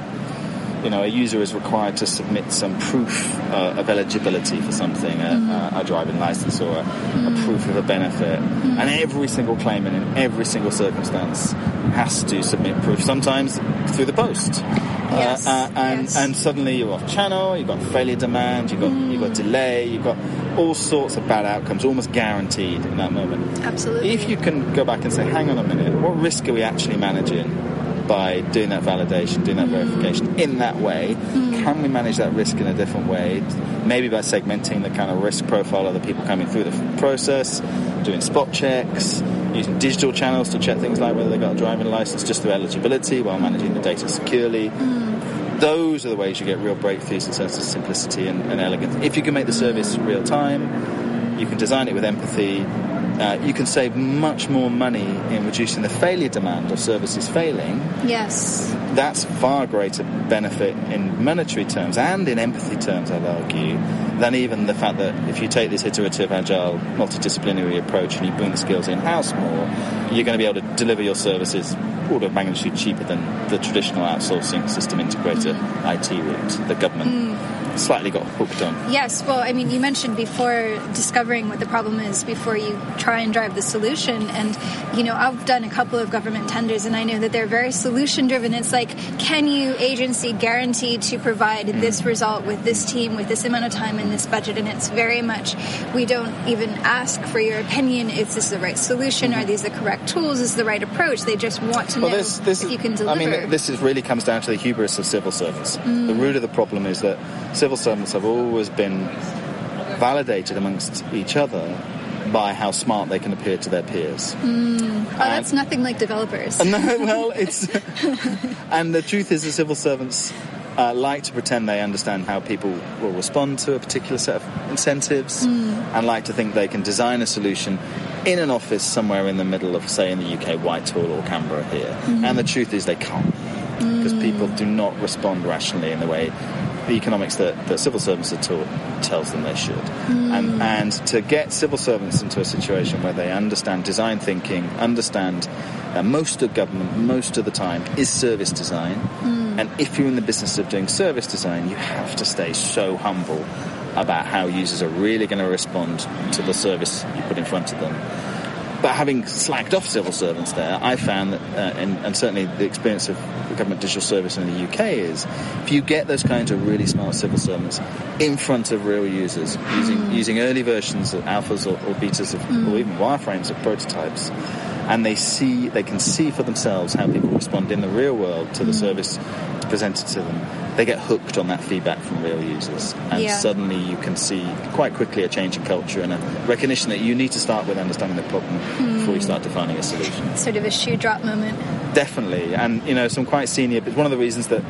you know, a user is required to submit some proof uh, of eligibility for something, a, a driving license or a, a proof of a benefit. And every single claimant in every single circumstance has to submit proof, sometimes through the post. Yes, Uh, uh, and, yes. and suddenly you're off channel, you've got failure demand, you've got, you've got delay, you've got all sorts of bad outcomes, almost guaranteed in that moment. Absolutely. If you can go back and say, hang on a minute, what risk are we actually managing by doing that validation, doing that mm. verification in that way? Mm. Can we manage that risk in a different way? Maybe by segmenting the kind of risk profile of the people coming through the process, doing spot checks, using digital channels to check things like whether they've got a driving license just through eligibility while managing the data securely. Mm. Those are the ways you get real breakthroughs in terms of simplicity and, and elegance. If you can make the service real time, you can design it with empathy. Uh, you can save much more money in reducing the failure demand of services failing. yes. That's far greater benefit in monetary terms and in empathy terms, I'd argue, than even the fact that if you take this iterative, agile, multidisciplinary approach and you bring the skills in house more, you're going to be able to deliver your services order of magnitude cheaper than the traditional outsourcing system integrator IT route the government slightly got hooked on. Yes, well, I mean, you mentioned before discovering what the problem is before you try and drive the solution. And, you know, I've done a couple of government tenders and I know that they're very solution driven. It's like, can you, agency, guarantee to provide mm. this result with this team, with this amount of time and this budget? And it's very much, we don't even ask for your opinion. Is this the right solution? Are mm. these the correct tools? Is this the right approach? They just want to know this, this if is, you can deliver. I mean, this is really comes down to the hubris of civil servants. Mm. The root of the problem is that civil servants have always been validated amongst each other by how smart they can appear to their peers. oh, that's nothing like developers. No, well, it's and the truth is, the civil servants uh, like to pretend they understand how people will respond to a particular set of incentives, hmm. and like to think they can design a solution in an office somewhere in the middle of, say, in the UK, Whitehall or Canberra here. And the hmm. truth is, they can't because people do not respond rationally in the way economics that, that civil servants are taught tells them they should. And, and to get civil servants into a situation where they understand design thinking, understand uh, most of government, most of the time, is service design. And if you're in the business of doing service design, you have to stay so humble about how users are really going to respond to the service you put in front of them but having slacked off civil servants there, I found that, uh, and, and certainly the experience of the government digital service in the UK is, if you get those kinds of really smart civil servants in front of real users, using mm. using early versions of alphas or, or betas of, or mm. even wireframes of prototypes, and they see they can see for themselves how people respond in the real world to the mm. service presented to them, they get hooked on that feedback from real users, and Yeah. suddenly you can see quite quickly a change in culture and a recognition that you need to start with understanding the problem before you hmm. start defining a solution. sort of a shoe drop moment. Definitely, and you know some quite senior. But one of the reasons that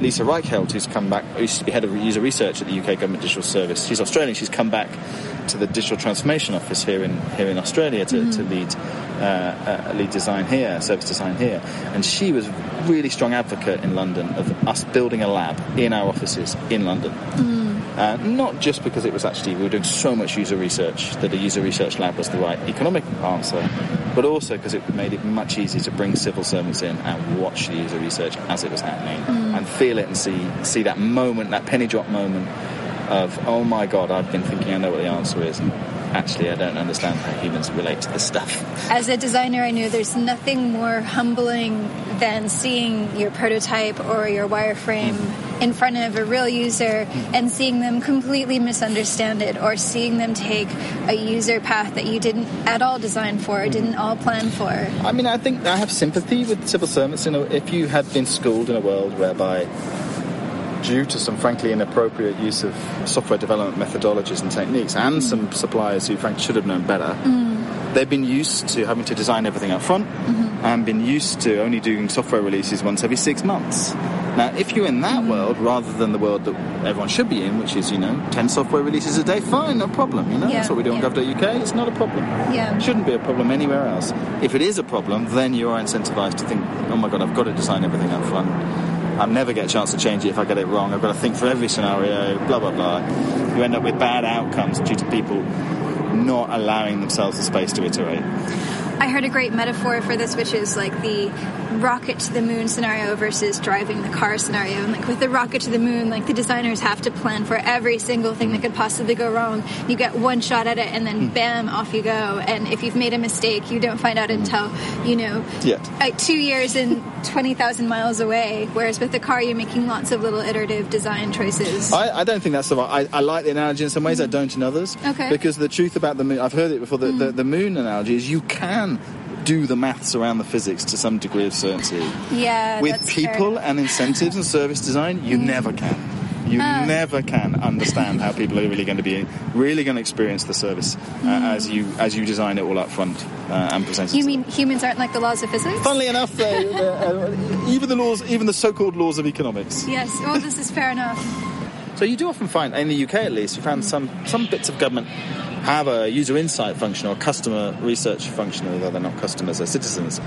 Lisa Reichelt, who's come back, who used to be head of user research at the UK Government Digital Service, she's Australian. She's come back to the Digital Transformation Office here in here in Australia to, to lead uh, uh, lead design here, service design here, and she was a really strong advocate in London of us building a lab in our offices in London. Uh, not just because it was actually we were doing so much user research that a user research lab was the right economic answer, but also because it made it much easier to bring civil servants in and watch the user research as it was happening and feel it and see see that moment, that penny drop moment of oh my god, I've been thinking I know what the answer is. Actually, I don't understand how humans relate to this stuff. As a designer, I knew there's nothing more humbling than seeing your prototype or your wireframe in front of a real user and seeing them completely misunderstand it or seeing them take a user path that you didn't at all design for or didn't all plan for. I mean, I think I have sympathy with civil servants. You know, if you had been schooled in a world whereby, due to some frankly inappropriate use of software development methodologies and techniques, and mm. some suppliers who frankly should have known better, mm. they've been used to having to design everything up front mm-hmm. and been used to only doing software releases once every six months. Now, if you're in that world rather than the world that everyone should be in, which is, you know, 10 software releases a day, fine, no problem. You know, Yeah, that's what we do on yeah. gov.uk, it's not a problem. Yeah. Shouldn't be a problem anywhere else. If it is a problem, then you are incentivized to think, oh my god, I've got to design everything up front. I'll never get a chance to change it if I get it wrong. I've got to think for every scenario, blah, blah, blah. You end up with bad outcomes due to people not allowing themselves the space to iterate. I heard a great metaphor for this, which is like the rocket to the moon scenario versus driving the car scenario. And like with the rocket to the moon, like the designers have to plan for every single thing that could possibly go wrong. You get one shot at it, and then hmm. bam, off you go. And if you've made a mistake, you don't find out hmm. until you know, Yeah. Uh, like two years and twenty thousand miles away. Whereas with the car, you're making lots of little iterative design choices. I, I don't think that's the right. I, I like the analogy in some ways. I hmm. don't in others. Okay. Because the truth about the moon, I've heard it before. The, the, the moon analogy is you can do the maths around the physics to some degree of certainty. yeah, With that's fair. people and incentives and service design, you never can. You never can understand how people are really going to be really going to experience the service uh, as you as you design it all up front uh, and present it. You mean humans aren't like the laws of physics? Funnily enough, they, they, uh, even the laws, even the so-called laws of economics. Yes. Well, this is fair enough. So you do often find, in the UK at least, you found some some bits of government have a user insight function or customer research function, although they're not customers, they're citizens.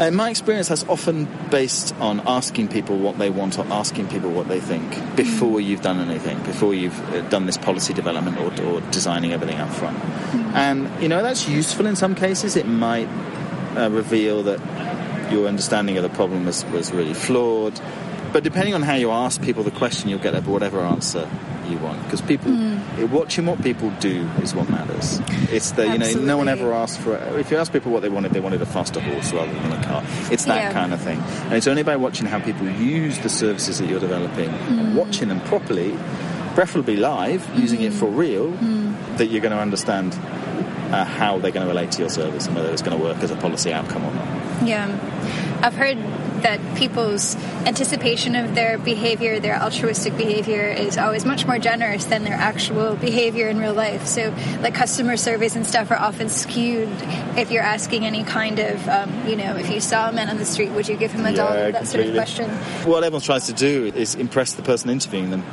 Uh, In my experience, that's often based on asking people what they want or asking people what they think before you've done anything, before you've uh, done this policy development or, or designing everything up front. And, you know, that's useful in some cases. It might uh, reveal that your understanding of the problem was, was really flawed. But depending on how you ask people the question, you'll get whatever answer you want. Because people, it- watching what people do is what matters. It's the, you know, no one ever asked for If you ask people what they wanted, they wanted a faster horse rather than a car. It's that Yeah. kind of thing. And it's only by watching how people use the services that you're developing and hmm. watching them properly, preferably live, using it hmm. for real, that you're going to understand uh, how they're going to relate to your service and whether it's going to work as a policy outcome or not. Yeah. I've heard that people's anticipation of their behavior, their altruistic behavior, is always much more generous than their actual behavior in real life. So, like customer surveys and stuff are often skewed if you're asking any kind of, um, you know, if you saw a man on the street, would you give him a dollar? That sort of question. What everyone tries to do is impress the person interviewing them.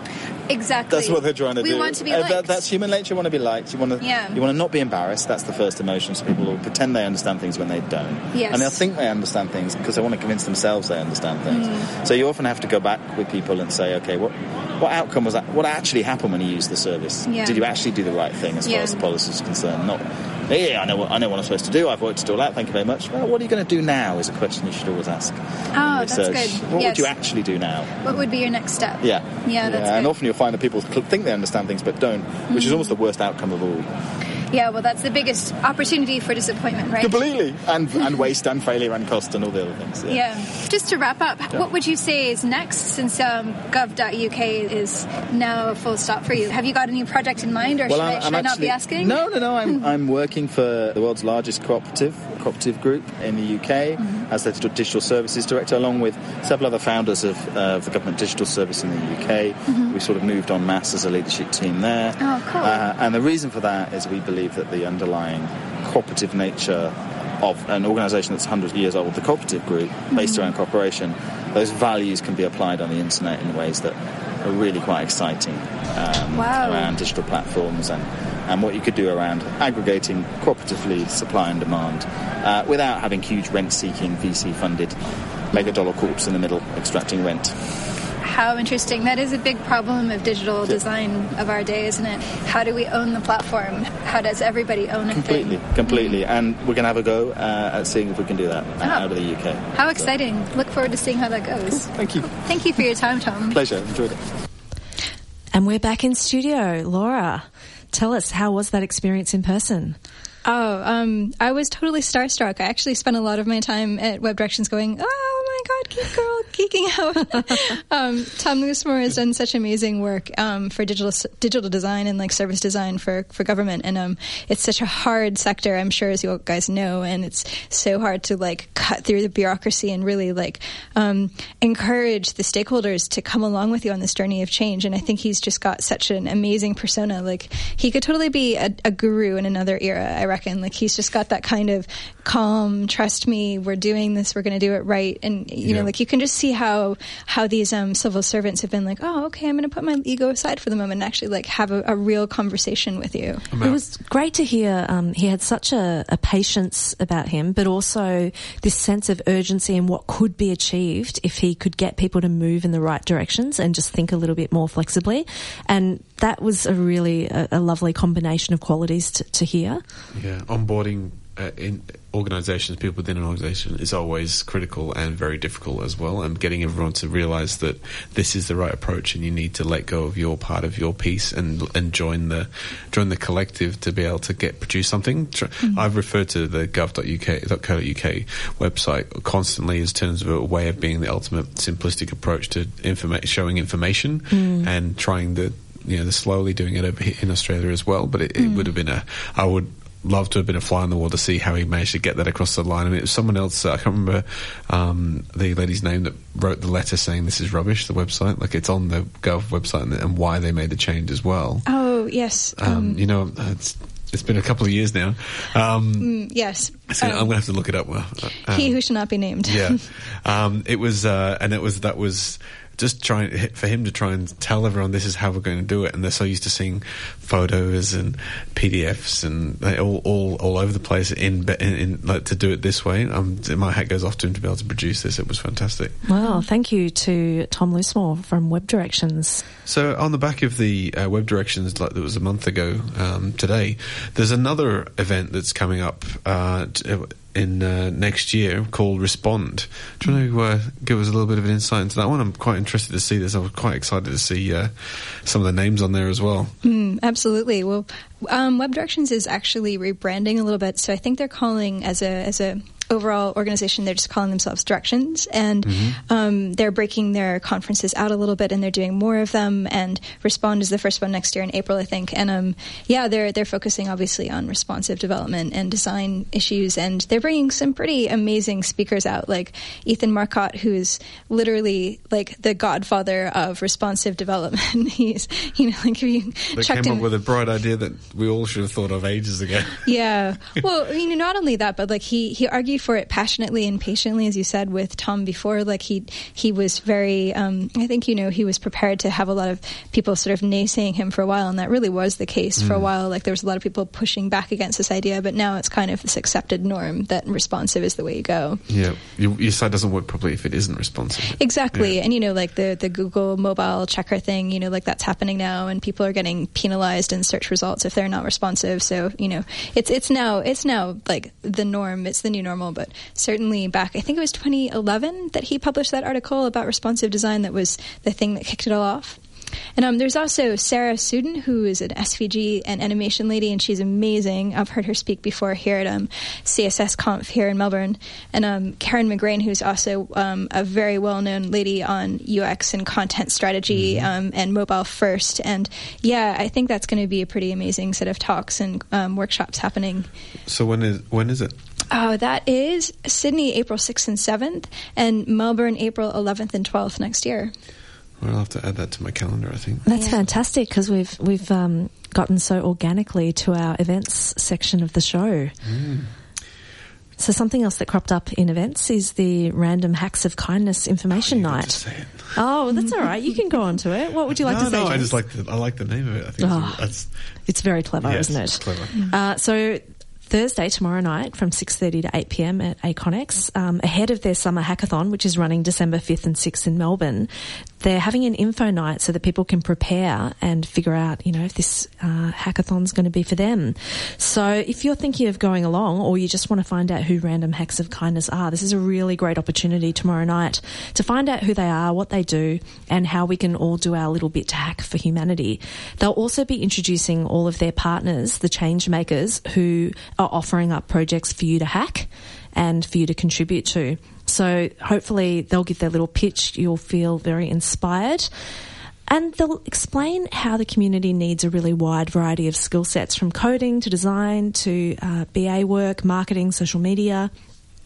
Exactly. That's what they're trying to we do. want to be Uh, liked. that- that's human nature. You want to be liked. You want to. Yeah. You want to not be embarrassed. That's the first emotion. So people will pretend they understand things when they don't. Yes. And they'll think they understand things because they want to convince themselves they understand things. Mm. So you often have to go back with people and say, okay, what what outcome was that? What actually happened when you used the service? Yeah. Did you actually do the right thing as Yeah. far as the policy is concerned? Not. Yeah, I know what I know what I'm supposed to do. I've worked it all out. Thank you very much. Well, what are you going to do now? Is a question you should always ask. Oh, that's good. What Yes. would you actually do now? what would be your next step? Yeah. Yeah, that's And often you'll find that people think they understand things but don't, which is mm-hmm. almost the worst outcome of all. Yeah, well, that's the biggest opportunity for disappointment, right? Completely. And, and waste and failure and cost and all the other things. Yeah. Just to wrap up, what would you say is next since um, gov.uk is now a full stop for you? Have you got any project in mind or should, I, should I not be asking? No, no, no. I'm, I'm working for the world's largest cooperative, cooperative group in the UK Mm-hmm. as the digital- services director, along with several other founders of, uh, of the government digital service in the UK. We sort of moved on mass as a leadership team there. Mm-hmm. Oh, cool. Uh, and the reason for that is we believe that the underlying cooperative nature of an organisation that's 100 years old, the cooperative group, based Mm-hmm. around cooperation, those values can be applied on the internet in ways that are really quite exciting um, Wow. around digital platforms and, and what you could do around aggregating cooperatively supply and demand uh, without having huge rent-seeking VC-funded mega dollar corps in the middle extracting rent. How interesting. That is a big problem of digital design of our day, isn't it? How do we own the platform? How does everybody own a Completely, thing? completely. And we're going to have a go uh, at seeing if we can do that uh, out of the UK. How exciting. Look forward to seeing how that goes. Thank you. Thank you for your time, Tom. Pleasure. Enjoyed it. And we're back in studio. Laura, tell us, how was that experience in person? Oh, um, I was totally starstruck. I actually spent a lot of my time at Web Directions going, oh my god, geek girl, geeking out. um, Tom Loosemore has done such amazing work um, for digital digital design and like service design for, for government, and um, it's such a hard sector. I'm sure, as you guys know, and it's so hard to like cut through the bureaucracy and really like um, encourage the stakeholders to come along with you on this journey of change. And I think he's just got such an amazing persona. Like he could totally be a, a guru in another era. I reckon. Like he's just got that kind of calm, trust me, we're doing this, we're going to do it right, and you know, like you can just see how how these um, civil servants have been like, oh, okay, I'm going to put my ego aside for the moment and actually like have a, a real conversation with you. It was great to hear um, he had such a, a patience about him, but also this sense of urgency and what could be achieved if he could get people to move in the right directions and just think a little bit more flexibly. And that was a really a, a lovely combination of qualities to, to hear. Yeah, onboarding uh, in organisations, people within an organisation, is always critical and very difficult as well. And getting everyone to realise that this is the right approach, and you need to let go of your part of your piece and and join the join the collective to be able to get produce something. Tr- mm-hmm. I've referred to the gov.uk.co.uk website constantly as terms of a way of being the ultimate simplistic approach to informa- showing information mm. and trying the you know, they're slowly doing it over here in Australia as well. But it, it mm. would have been a, I would love to have been a fly on the wall to see how he managed to get that across the line. I mean, it was someone else. Uh, I can't remember um, the lady's name that wrote the letter saying this is rubbish. The website, like it's on the Gov website, and, and why they made the change as well. Oh yes, Um, you know, it's it's been a couple of years now. Um, Mm, yes. so Um, I'm gonna have to look it up. Uh, um, he who should not be named. yeah, um, it was, uh, and it was that was just trying for him to try and tell everyone this is how we're going to do it, and they're so used to seeing photos and PDFs and they all all, all over the place in, in, in like to do it this way. Um, my hat goes off to him to be able to produce this. It was fantastic. Well, thank you to Tom Loosemore from Web Directions. So on the back of the uh, web directions, like that was a month ago um, today, there's another event that's coming up uh, in uh, next year called Respond. Do you want to uh, give us a little bit of an insight into that one? I'm quite interested to see this. I was quite excited to see uh, some of the names on there as well. Mm, absolutely. Well, um, Web Directions is actually rebranding a little bit, so I think they're calling as a as a overall organization they're just calling themselves directions and um, they're breaking their conferences out a little bit and they're doing more of them and respond is the first one next year in april i think and um, yeah they're they're focusing obviously on responsive development and design issues and they're bringing some pretty amazing speakers out like ethan marcotte who's literally like the godfather of responsive development he's you know like if you They came in up with a bright idea that we all should have thought of ages ago. yeah. Well, you know, not only that, but like he he argued for it passionately and patiently, as you said with Tom before. Like he he was very. Um, I think you know he was prepared to have a lot of people sort of naysaying him for a while, and that really was the case for a while. Like there was a lot of people pushing back against this idea, but now it's kind of this accepted norm that responsive is the way you go. Yeah, your, your site doesn't work properly if it isn't responsive. Exactly. Yeah. And you know, like the, the Google mobile checker thing, you know, like that's happening now and people are getting penalized in search results if they're not responsive. So, you know, it's it's now it's now like the norm, it's the new normal, but certainly back I think it was 2011 that he published that article about responsive design that was the thing that kicked it all off. And um, there's also Sara Soueidan, who is an SVG and animation lady, and she's amazing. I've heard her speak before here at um, CSS Conf here in Melbourne. And um, Karen McGrane, who's also um, a very well known lady on UX and content strategy um, and mobile first. And yeah, I think that's going to be a pretty amazing set of talks and um, workshops happening. So when is when is it? Oh, that is Sydney, April 6th and 7th, and Melbourne, April 11th and 12th next year. Well, I'll have to add that to my calendar. I think. That's Yeah. fantastic because we've we've um, gotten so organically to our events section of the show. So something else that cropped up in events is the random hacks of kindness information You got to night. say it. Oh, that's all right. You can go on to it. What would you like no, to say? no, I just like the, I like the name of it. I think Oh. it's, It's very clever, yes, isn't it's it? clever. Uh, so Thursday, tomorrow night, from 6.30 to 8 p.m. at Aconex, um, ahead of their summer hackathon, which is running December 5th and 6th in Melbourne, they're having an info night so that people can prepare and figure out, you know, if this uh, hackathon's going to be for them. So if you're thinking of going along or you just want to find out who Random Hacks of Kindness are, this is a really great opportunity tomorrow night to find out who they are, what they do, and how we can all do our little bit to hack for humanity. They'll also be introducing all of their partners, the change makers, who are offering up projects for you to hack and for you to contribute to. So hopefully they'll give their little pitch. You'll feel very inspired. And they'll explain how the community needs a really wide variety of skill sets from coding to design to uh, BA work, marketing, social media.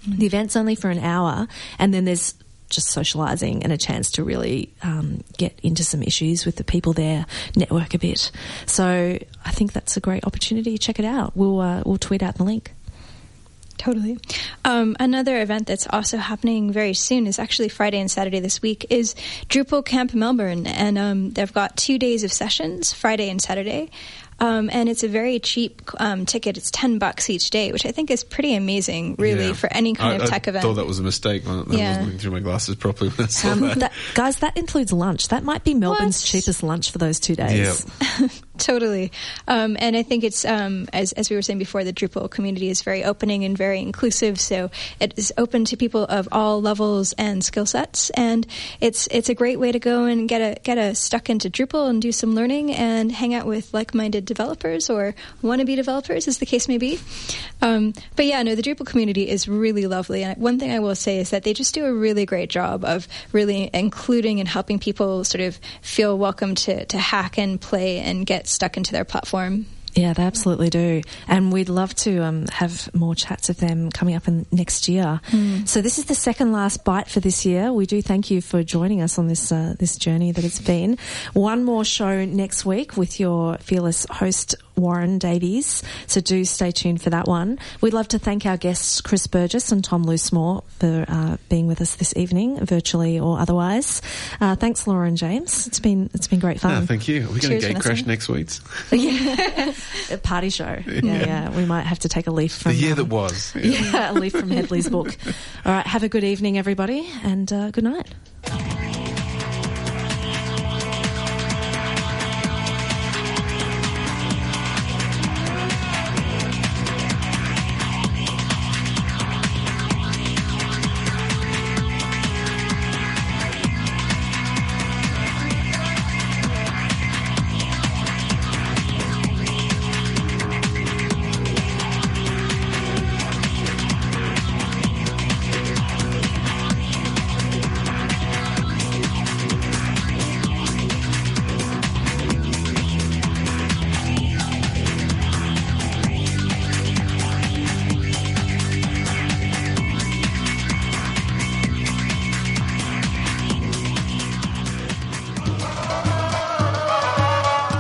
The event's only for an hour, and then there's just socialising and a chance to really um, get into some issues with the people there, network a bit. So I think that's a great opportunity. Check it out. We'll uh, we'll tweet out the link. Totally. Um, another event that's also happening very soon is actually Friday and Saturday this week is Drupal Camp Melbourne, and um, they've got two days of sessions, Friday and Saturday. Um, and it's a very cheap um, ticket. It's ten bucks each day, which I think is pretty amazing, really, Yeah. for any kind I, of tech I event. I thought that was a mistake. I, I Yeah. wasn't looking through my glasses properly when I saw Um, that. that, guys, that includes lunch. That might be Melbourne's What? cheapest lunch for those two days. Totally. Um, and I think it's, um, as, as we were saying before, the Drupal community is very opening and very inclusive. So it is open to people of all levels and skill sets. And it's, it's a great way to go and get a, get a stuck into Drupal and do some learning and hang out with like-minded developers or wannabe developers, as the case may be. Um, but yeah, no, the Drupal community is really lovely. And one thing I will say is that they just do a really great job of really including and helping people sort of feel welcome to, to hack and play and get stuck into their platform. Yeah, they absolutely do. And we'd love to um, have more chats of them coming up in next year. So this is the second last bite for this year. We do thank you for joining us on this uh, this journey that it's been. One more show next week with your fearless host Warren Davies. So do stay tuned for that one. We'd love to thank our guests Chris Burgess and Tom Loosemore for uh, being with us this evening, virtually or otherwise. Uh, thanks, Laura and James. It's been it's been great fun. Ah, thank you. Are we going to gate crash next week? a party show. Yeah, yeah. We might have to take a leaf from The year um, that was. yeah, a leaf from Headley's book. All right, have a good evening, everybody, and uh, good night.